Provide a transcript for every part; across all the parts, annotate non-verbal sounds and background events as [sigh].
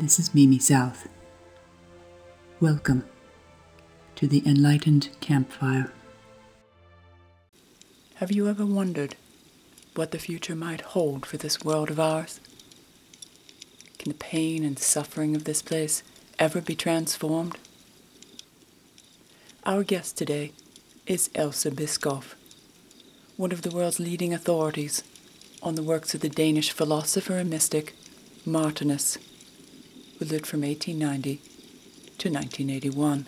This is Mimi South. Welcome to the Enlightened Campfire. Have you ever wondered what the future might hold for this world of ours? Can the pain and suffering of this place ever be transformed? Our guest today is Elsa Biskov, one of the world's leading authorities on the works of the Danish philosopher and mystic Martinus lived from 1890 to 1981.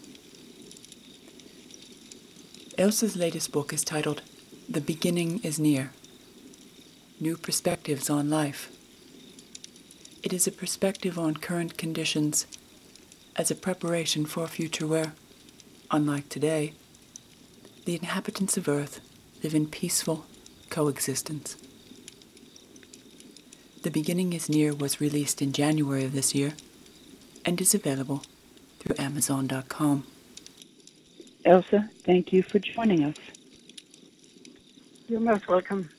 Elsa's latest book is titled The Beginning is Near New Perspectives on Life. It is a perspective on current conditions as a preparation for a future where, unlike today, the inhabitants of Earth live in peaceful coexistence. The Beginning is Near was released in January of this year and is available through Amazon.com. Elsa, thank you for joining us. You're most welcome.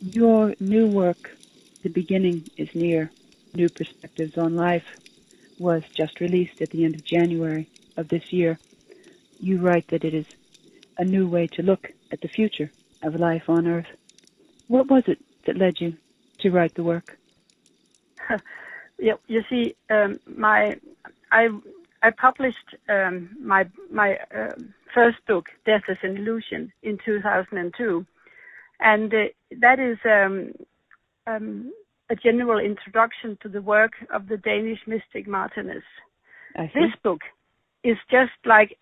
Your new work, The Beginning is Near New Perspectives on Life, was just released at the end of January of this year. You write that it is a new way to look at the future of life on Earth. What was it that led you to write the work? [laughs] you, you see, um, my I I published um, my my uh, first book, Death is an Illusion, in 2002, and uh, that is um, um, a general introduction to the work of the Danish mystic Martinus. This book is just like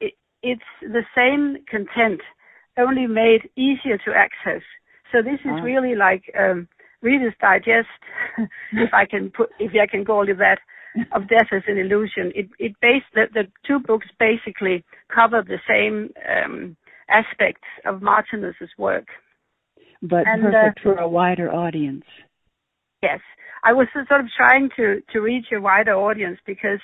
it, it's the same content, only made easier to access. So this is really like um, Reader's Digest, [laughs] if I can put, if I can call it that, of Death as an Illusion. It it based the, the two books basically cover the same um, aspects of Martinus's work, but and, perfect uh, for a wider audience. Yes, I was sort of trying to to reach a wider audience because.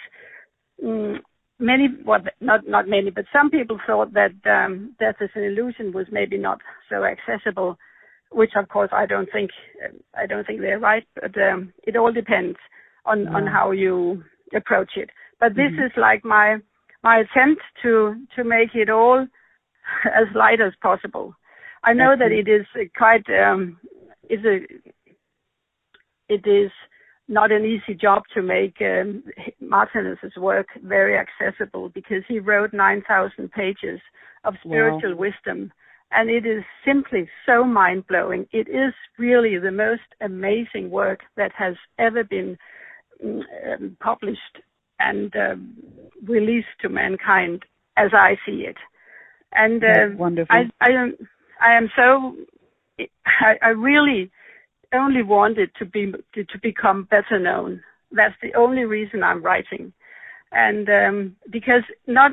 Um, many, well, not not many, but some people thought that um, Death as an Illusion was maybe not so accessible which of course I don't think I don't think they're right, but um, it all depends on on how you approach it. But this mm-hmm. is like my my attempt to to make it all [laughs] as light as possible. I know that it is quite um, is a it is not an easy job to make um, Martinus's work very accessible because he wrote 9,000 pages of spiritual wow. wisdom and it is simply so mind blowing. It is really the most amazing work that has ever been um, published and um, released to mankind, as I see it. And uh, wonderful. I, I am, I am so, I, I really only wanted to be to become better known. That's the only reason I'm writing and um, because not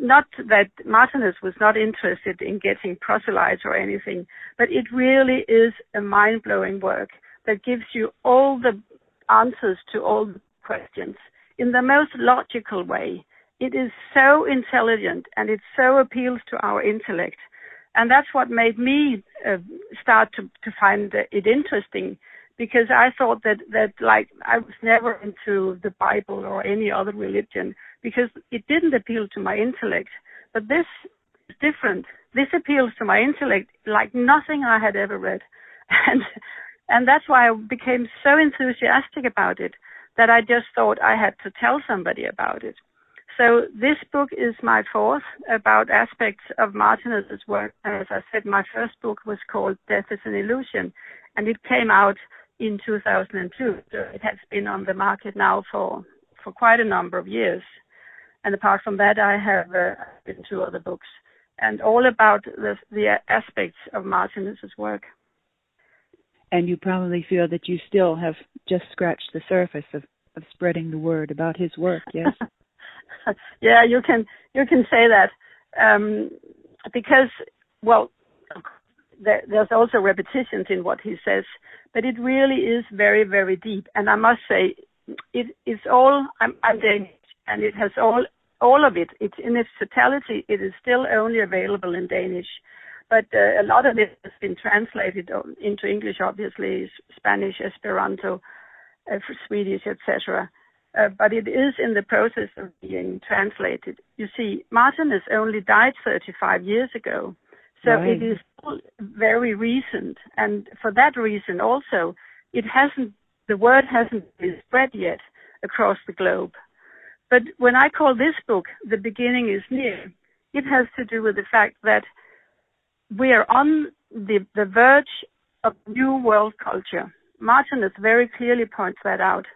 not that Martinus was not interested in getting proselytes or anything, but it really is a mind blowing work that gives you all the answers to all the questions in the most logical way. It is so intelligent and it so appeals to our intellect. And that's what made me uh, start to, to find it interesting because I thought that that like I was never into the Bible or any other religion because it didn't appeal to my intellect. But this is different. This appeals to my intellect like nothing I had ever read, [laughs] and and that's why I became so enthusiastic about it that I just thought I had to tell somebody about it. So this book is my fourth about aspects of Martinus's work. As I said, my first book was called Death is an Illusion, and it came out in 2002. So it has been on the market now for for quite a number of years. And apart from that, I have uh, written two other books, and all about the, the aspects of Martinus's work. And you probably feel that you still have just scratched the surface of, of spreading the word about his work. Yes. [laughs] [laughs] yeah, you can you can say that um, because well, there, there's also repetitions in what he says, but it really is very, very deep. And I must say, it is all I'm, I'm Danish, and it has all all of it. It's in its totality. It is still only available in Danish, but uh, a lot of it has been translated into English, obviously, Spanish, Esperanto, uh, Swedish, etc. Uh, but it is in the process of being translated. You see, Martinus only died 35 years ago, so right. it is very recent, and for that reason also, it hasn't the word hasn't been spread yet across the globe. But when I call this book "The Beginning Is Near," it has to do with the fact that we are on the, the verge of new world culture. Martinus very clearly points that out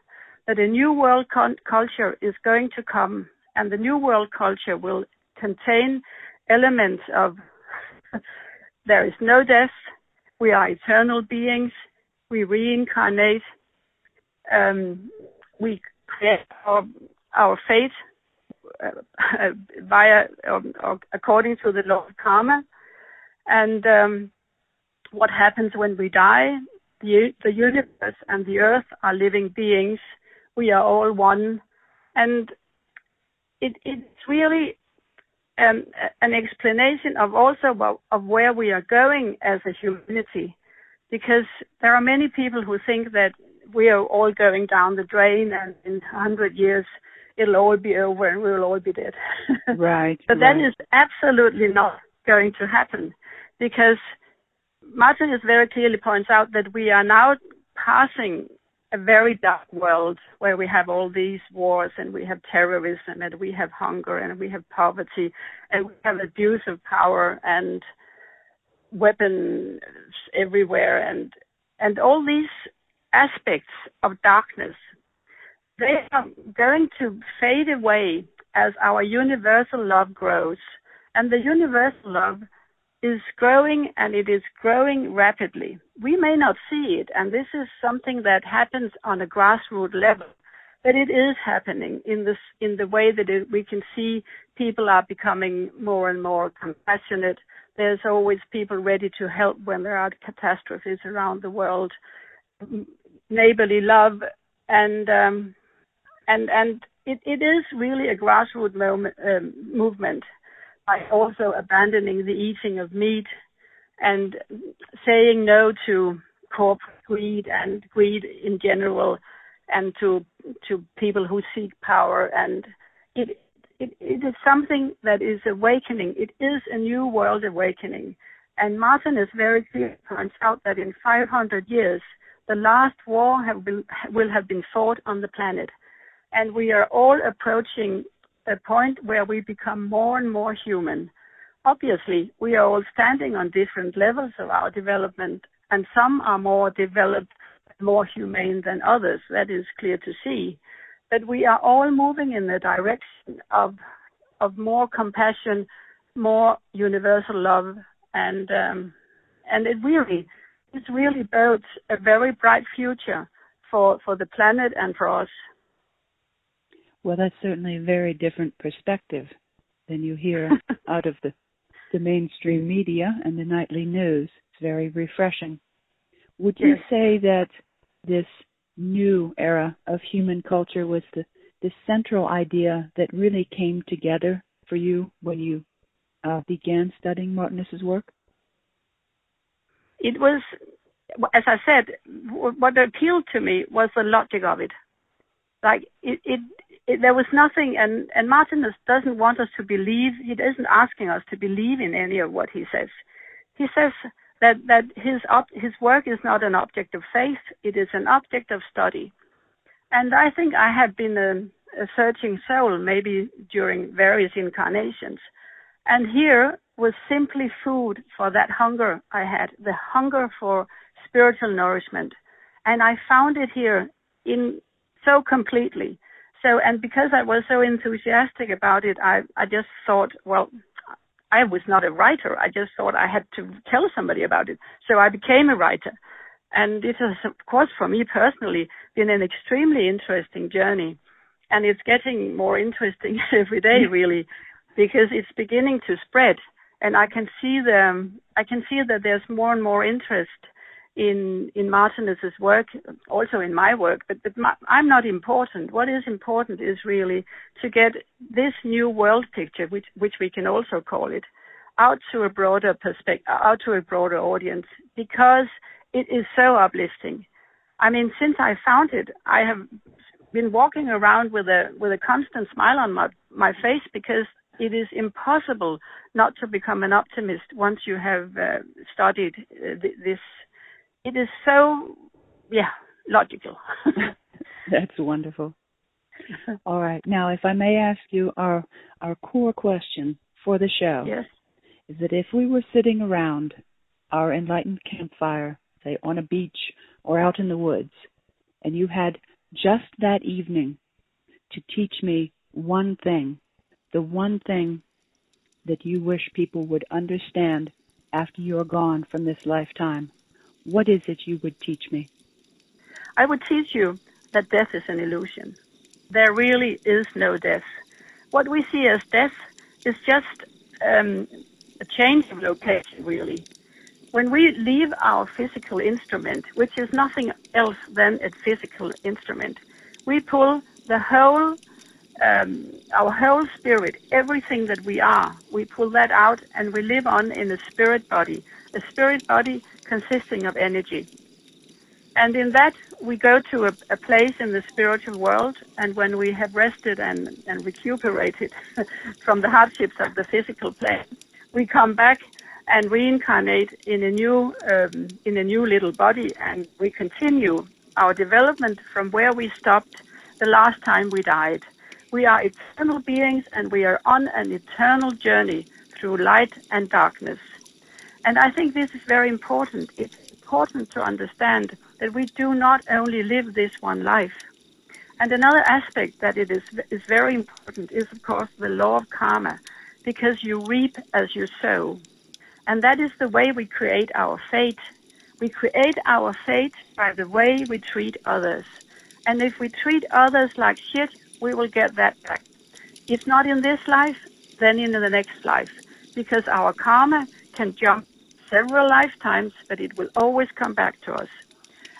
that a new world con- culture is going to come, and the new world culture will contain elements of [laughs] there is no death, we are eternal beings, we reincarnate, um, we create our, our fate uh, [laughs] via um, according to the law of karma, and um, what happens when we die. The, the universe and the earth are living beings. We are all one. And it, it's really um, an explanation of also of, of where we are going as a humanity, because there are many people who think that we are all going down the drain, and in hundred years it'll all be over and we'll all be dead. [laughs] right. but right. that is absolutely not going to happen, because Martinus very clearly points out that we are now passing a very dark world where we have all these wars and we have terrorism and we have hunger and we have poverty and we have abuse of power and weapons everywhere and and all these aspects of darkness they are going to fade away as our universal love grows. And the universal love is growing and it is growing rapidly. We may not see it, and this is something that happens on a grassroots level, but it is happening in this in the way that it, we can see people are becoming more and more compassionate. There's always people ready to help when there are catastrophes around the world, neighborly love, and um, and and it, it is really a grassroots moment, um, movement by also abandoning the eating of meat and saying no to corporate greed and greed in general and to to people who seek power. And it it, it is something that is awakening. It is a new world awakening. And Martinus very clear points out that in 500 years the last war have been, will have been fought on the planet. And we are all approaching a point where we become more and more human. Obviously, we are all standing on different levels of our development, and some are more developed, more humane than others. That is clear to see. But we are all moving in the direction of of more compassion, more universal love, and um, and it really it's really built a very bright future for for the planet and for us. Well, that's certainly a very different perspective than you hear [laughs] out of the, the mainstream media and the nightly news. It's very refreshing. Would you say that this new era of human culture was the, the central idea that really came together for you when you uh, began studying Martinus's work? It was, as I said, what appealed to me was the logic of it. Like it, it it, there was nothing, and, and Martinus doesn't want us to believe, he isn't asking us to believe in any of what he says. He says that, that his, op- his work is not an object of faith, it is an object of study. And I think I have been a, a searching soul, maybe during various incarnations. And here was simply food for that hunger I had, the hunger for spiritual nourishment. And I found it here in so completely so, and because I was so enthusiastic about it, I, I just thought, well, I was not a writer. I just thought I had to tell somebody about it. So I became a writer. And it has, of course, for me personally, been an extremely interesting journey. And it's getting more interesting [laughs] every day, mm. really, because it's beginning to spread. And I can see the, I can see that there's more and more interest in in Martinus's work, also in my work, but, but my, I'm not important. What is important is really to get this new world picture, which which we can also call it, out to a broader perspective, out to a broader audience, because it is so uplifting. I mean, since I found it, I have been walking around with a with a constant smile on my my face because it is impossible not to become an optimist once you have uh, studied uh, th- this. It is so, yeah, logical. [laughs] That's wonderful. All right. Now, if I may ask you our our core question for the show yes. is that if we were sitting around our enlightened campfire, say on a beach or out in the woods, and you had just that evening to teach me one thing, the one thing that you wish people would understand after you're gone from this lifetime, what is it you would teach me? I would teach you that death is an illusion. There really is no death. What we see as death is just um, a change of location, really. When we leave our physical instrument, which is nothing else than a physical instrument, we pull the whole, um, our whole spirit, everything that we are, we pull that out and we live on in a spirit body, a spirit body consisting of energy. And in that, we go to a, a, place in the spiritual world, and when we have rested and, and recuperated [laughs] from the hardships of the physical plane, we come back and reincarnate in a new um, in a new little body, and we continue our development from where we stopped the last time we died. We are eternal beings, and we are on an eternal journey through light and darkness. And I think this is very important. It's important to understand that we do not only live this one life. And another aspect that it is, is very important is, of course, the law of karma, because you reap as you sow. And that is the way we create our fate. We create our fate by the way we treat others. And if we treat others like shit, we will get that back. If not in this life, then in the next life. Because our karma can jump several lifetimes, but it will always come back to us.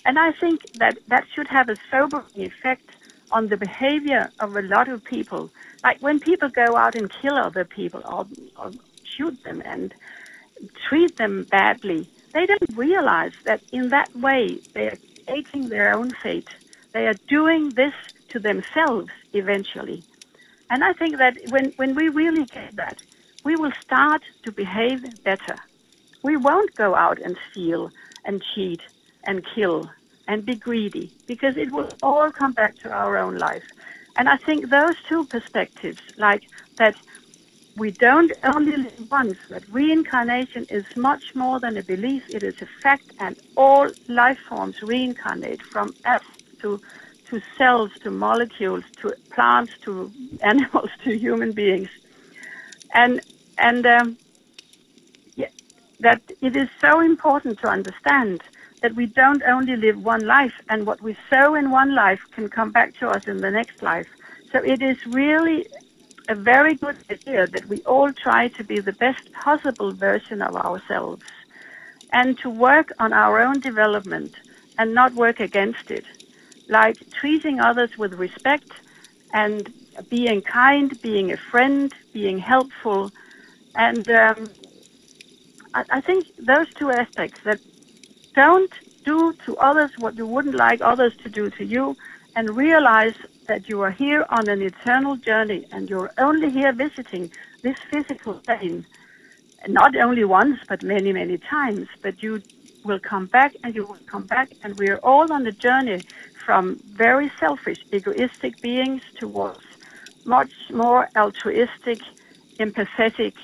And I think that that should have a sobering effect on the behavior of a lot of people. Like when people go out and kill other people or, or shoot them and treat them badly, they don't realize that in that way they are creating their own fate. They are doing this to themselves eventually. And I think that when, when we really get that, we will start to behave better. We won't go out and steal and cheat and kill and be greedy because it will all come back to our own life. And I think those two perspectives, like that we don't only live once, that reincarnation is much more than a belief. It is a fact, and all life forms reincarnate from us to to cells, to molecules, to plants, to [laughs] animals, to human beings, and and um, that it is so important to understand that we don't only live one life, and what we sow in one life can come back to us in the next life. So it is really a very good idea that we all try to be the best possible version of ourselves and to work on our own development and not work against it. Like treating others with respect and being kind, being a friend, being helpful. And um, I, think those two aspects that don't do to others what you wouldn't like others to do to you and realize that you are here on an eternal journey and you're only here visiting this physical plane, not only once, but many, many times. But you will come back and you will come back, and we are all on a journey from very selfish, egoistic beings towards much more altruistic, empathetic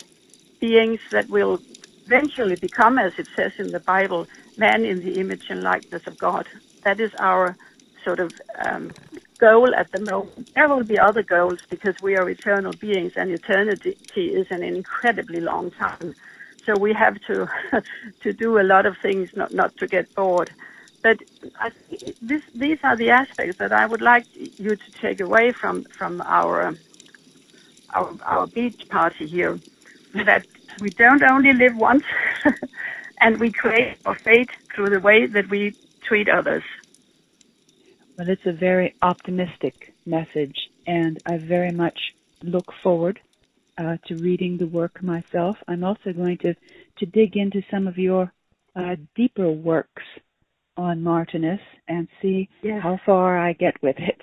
beings that will eventually become, as it says in the Bible, man in the image and likeness of God. That is our sort of um, goal at the moment. There will be other goals because we are eternal beings, and eternity is an incredibly long time. So we have to [laughs] to do a lot of things not not to get bored. But I, this, these are the aspects that I would like you to take away from from our our, our beach party here. That we don't only live once, [laughs] and we create our fate through the way that we treat others. Well, it's a very optimistic message, and I very much look forward uh, to reading the work myself. I'm also going to, to dig into some of your uh, deeper works on Martinus and see Yes. how far I get with it.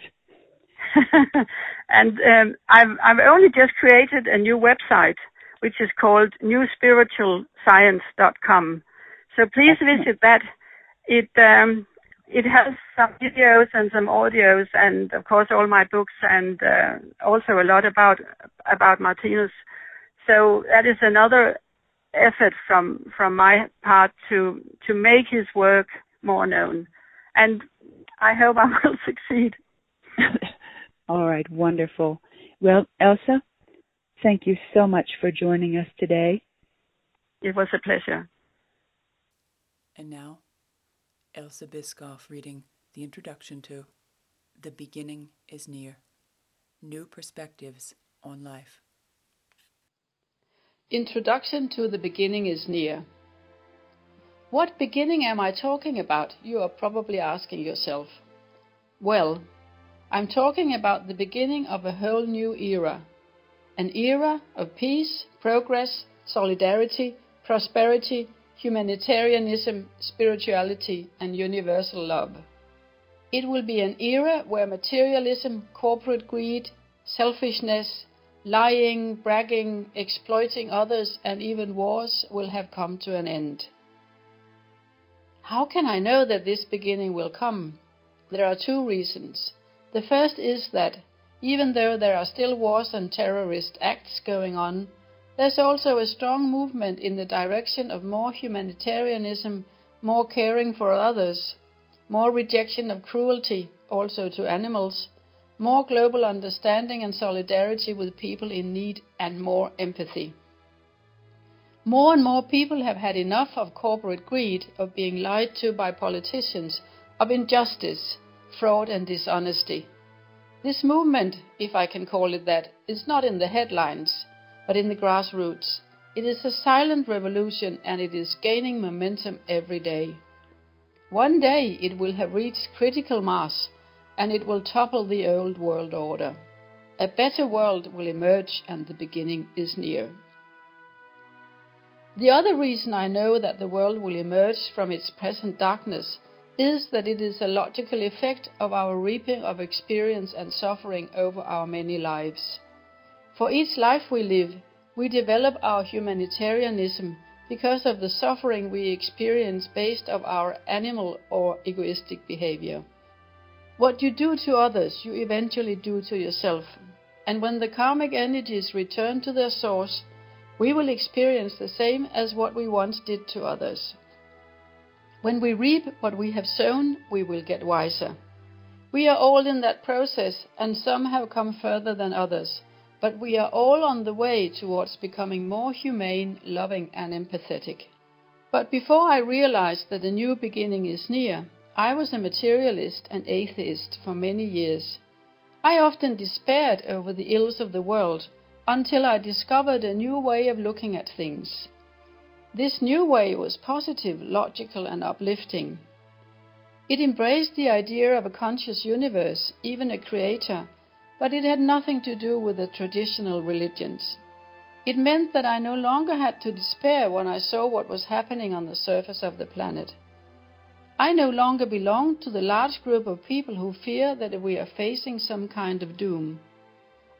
[laughs] and um, I've I've only just created a new website which is called newspiritualscience.com. So please visit that. It um, it has some videos and some audios, and of course all my books, and uh, also a lot about about Martinus. So that is another effort from from my part to to make his work more known, and I hope I [laughs] will succeed. [laughs] All right, wonderful. Well, Elsa, thank you so much for joining us today. It was a pleasure. And now, Elsa Biskoff reading the introduction to The Beginning is Near New Perspectives on Life. Introduction to The Beginning is Near. What beginning am I talking about? You are probably asking yourself. Well, I'm talking about the beginning of a whole new era. An era of peace, progress, solidarity, prosperity, humanitarianism, spirituality, and universal love. It will be an era where materialism, corporate greed, selfishness, lying, bragging, exploiting others, and even wars will have come to an end. How can I know that this beginning will come? There are two reasons. The first is that, even though there are still wars and terrorist acts going on, there's also a strong movement in the direction of more humanitarianism, more caring for others, more rejection of cruelty, also to animals, more global understanding and solidarity with people in need, and more empathy. More and more people have had enough of corporate greed, of being lied to by politicians, of injustice, fraud, and dishonesty. This movement, if I can call it that, is not in the headlines, but in the grassroots. It is a silent revolution and it is gaining momentum every day. One day it will have reached critical mass and it will topple the old world order. A better world will emerge and the beginning is near. The other reason I know that the world will emerge from its present darkness is that it is a logical effect of our reaping of experience and suffering over our many lives. For each life we live, we develop our humanitarianism because of the suffering we experience based of our animal or egoistic behavior. What you do to others, you eventually do to yourself. And when the karmic energies return to their source, we will experience the same as what we once did to others. When we reap what we have sown, we will get wiser. We are all in that process, and some have come further than others, but we are all on the way towards becoming more humane, loving, and empathetic. But before I realized that a new beginning is near, I was a materialist and atheist for many years. I often despaired over the ills of the world until I discovered a new way of looking at things. This new way was positive, logical, and uplifting. It embraced the idea of a conscious universe, even a creator, but it had nothing to do with the traditional religions. It meant that I no longer had to despair when I saw what was happening on the surface of the planet. I no longer belonged to the large group of people who fear that we are facing some kind of doom.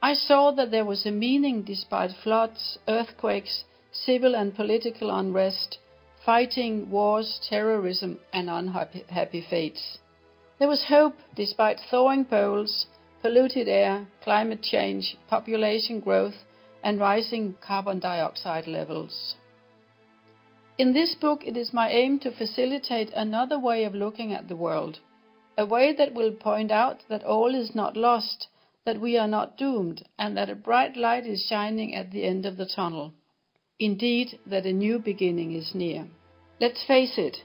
I saw that there was a meaning despite floods, earthquakes, civil and political unrest, fighting, wars, terrorism, and unhappy fates. There was hope despite thawing poles, polluted air, climate change, population growth, and rising carbon dioxide levels. In this book, it is my aim to facilitate another way of looking at the world, a way that will point out that all is not lost, that we are not doomed, and that a bright light is shining at the end of the tunnel. Indeed, that a new beginning is near. Let's face it,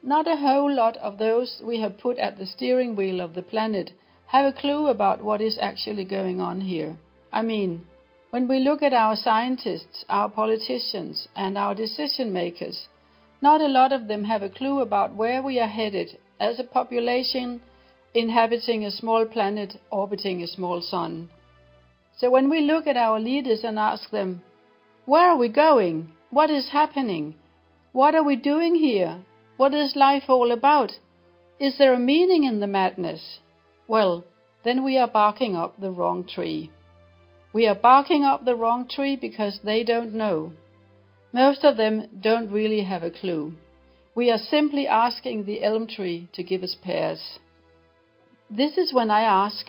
not a whole lot of those we have put at the steering wheel of the planet have a clue about what is actually going on here. I mean, when we look at our scientists, our politicians, and our decision makers, not a lot of them have a clue about where we are headed as a population inhabiting a small planet orbiting a small sun. So when we look at our leaders and ask them, where are we going? What is happening? What are we doing here? What is life all about? Is there a meaning in the madness? Well, then we are barking up the wrong tree. We are barking up the wrong tree because they don't know. Most of them don't really have a clue. We are simply asking the elm tree to give us pears. This is when I ask,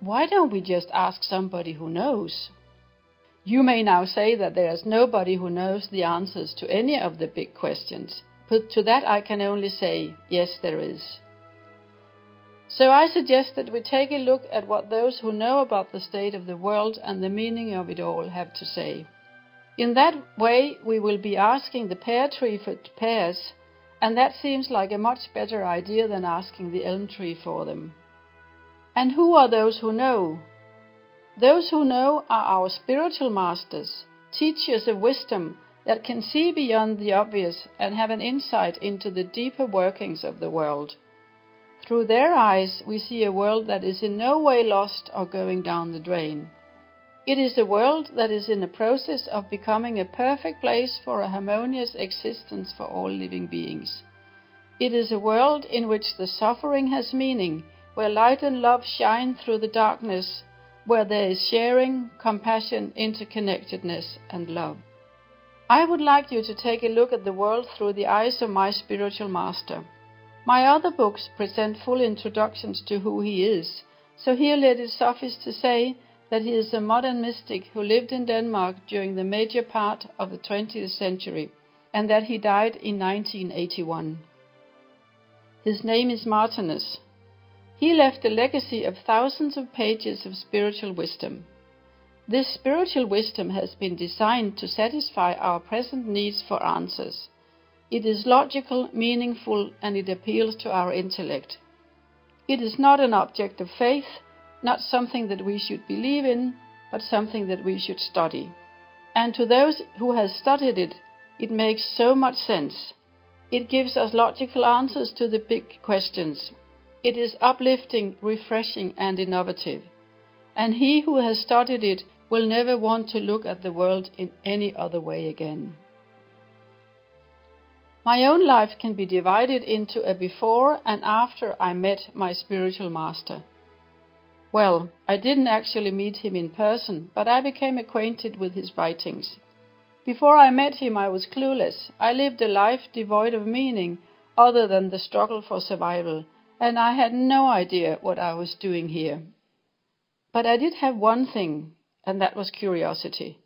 why don't we just ask somebody who knows? You may now say that there is nobody who knows the answers to any of the big questions, but to that I can only say, yes, there is. So I suggest that we take a look at what those who know about the state of the world and the meaning of it all have to say. In that way, we will be asking the pear tree for pears, and that seems like a much better idea than asking the elm tree for them. And who are those who know? Those who know are our spiritual masters, teachers of wisdom that can see beyond the obvious and have an insight into the deeper workings of the world. Through their eyes, we see a world that is in no way lost or going down the drain. It is a world that is in the process of becoming a perfect place for a harmonious existence for all living beings. It is a world in which the suffering has meaning, where light and love shine through the darkness, where there is sharing, compassion, interconnectedness, and love. I would like you to take a look at the world through the eyes of my spiritual master. My other books present full introductions to who he is, so here let it suffice to say that he is a modern mystic who lived in Denmark during the major part of the 20th century and that he died in 1981. His name is Martinus. He left a legacy of thousands of pages of spiritual wisdom. This spiritual wisdom has been designed to satisfy our present needs for answers. It is logical, meaningful, and it appeals to our intellect. It is not an object of faith, not something that we should believe in, but something that we should study. And to those who have studied it, it makes so much sense. It gives us logical answers to the big questions. It is uplifting, refreshing, and innovative. And he who has studied it will never want to look at the world in any other way again. My own life can be divided into a before and after I met my spiritual master. Well, I didn't actually meet him in person, but I became acquainted with his writings. Before I met him, I was clueless. I lived a life devoid of meaning other than the struggle for survival, and I had no idea what I was doing here. But I did have one thing, and that was curiosity.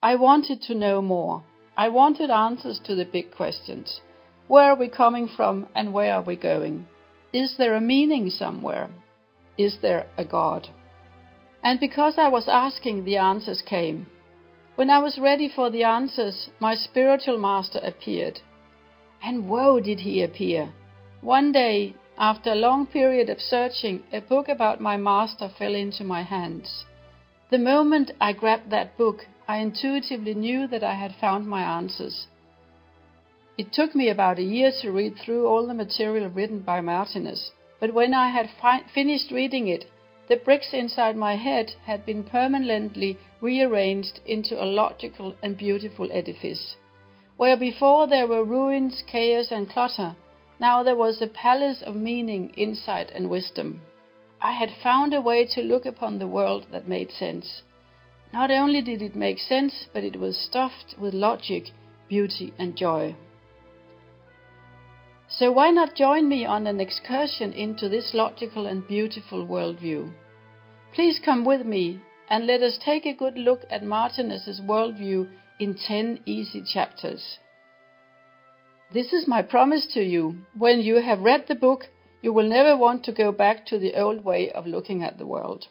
I wanted to know more. I wanted answers to the big questions. Where are we coming from and where are we going? Is there a meaning somewhere? Is there a God? And because I was asking, the answers came. When I was ready for the answers, my spiritual master appeared. And woe did he appear! One day, after a long period of searching, a book about my master fell into my hands. The moment I grabbed that book, I intuitively knew that I had found my answers. It took me about a year to read through all the material written by Martinus. But when I had fi- finished reading it, the bricks inside my head had been permanently rearranged into a logical and beautiful edifice. Where before there were ruins, chaos, and clutter, now there was a palace of meaning, insight, and wisdom. I had found a way to look upon the world that made sense. Not only did it make sense, but it was stuffed with logic, beauty, and joy. So why not join me on an excursion into this logical and beautiful worldview? Please come with me and let us take a good look at Martinus's worldview in 10 easy chapters. This is my promise to you. When you have read the book, you will never want to go back to the old way of looking at the world.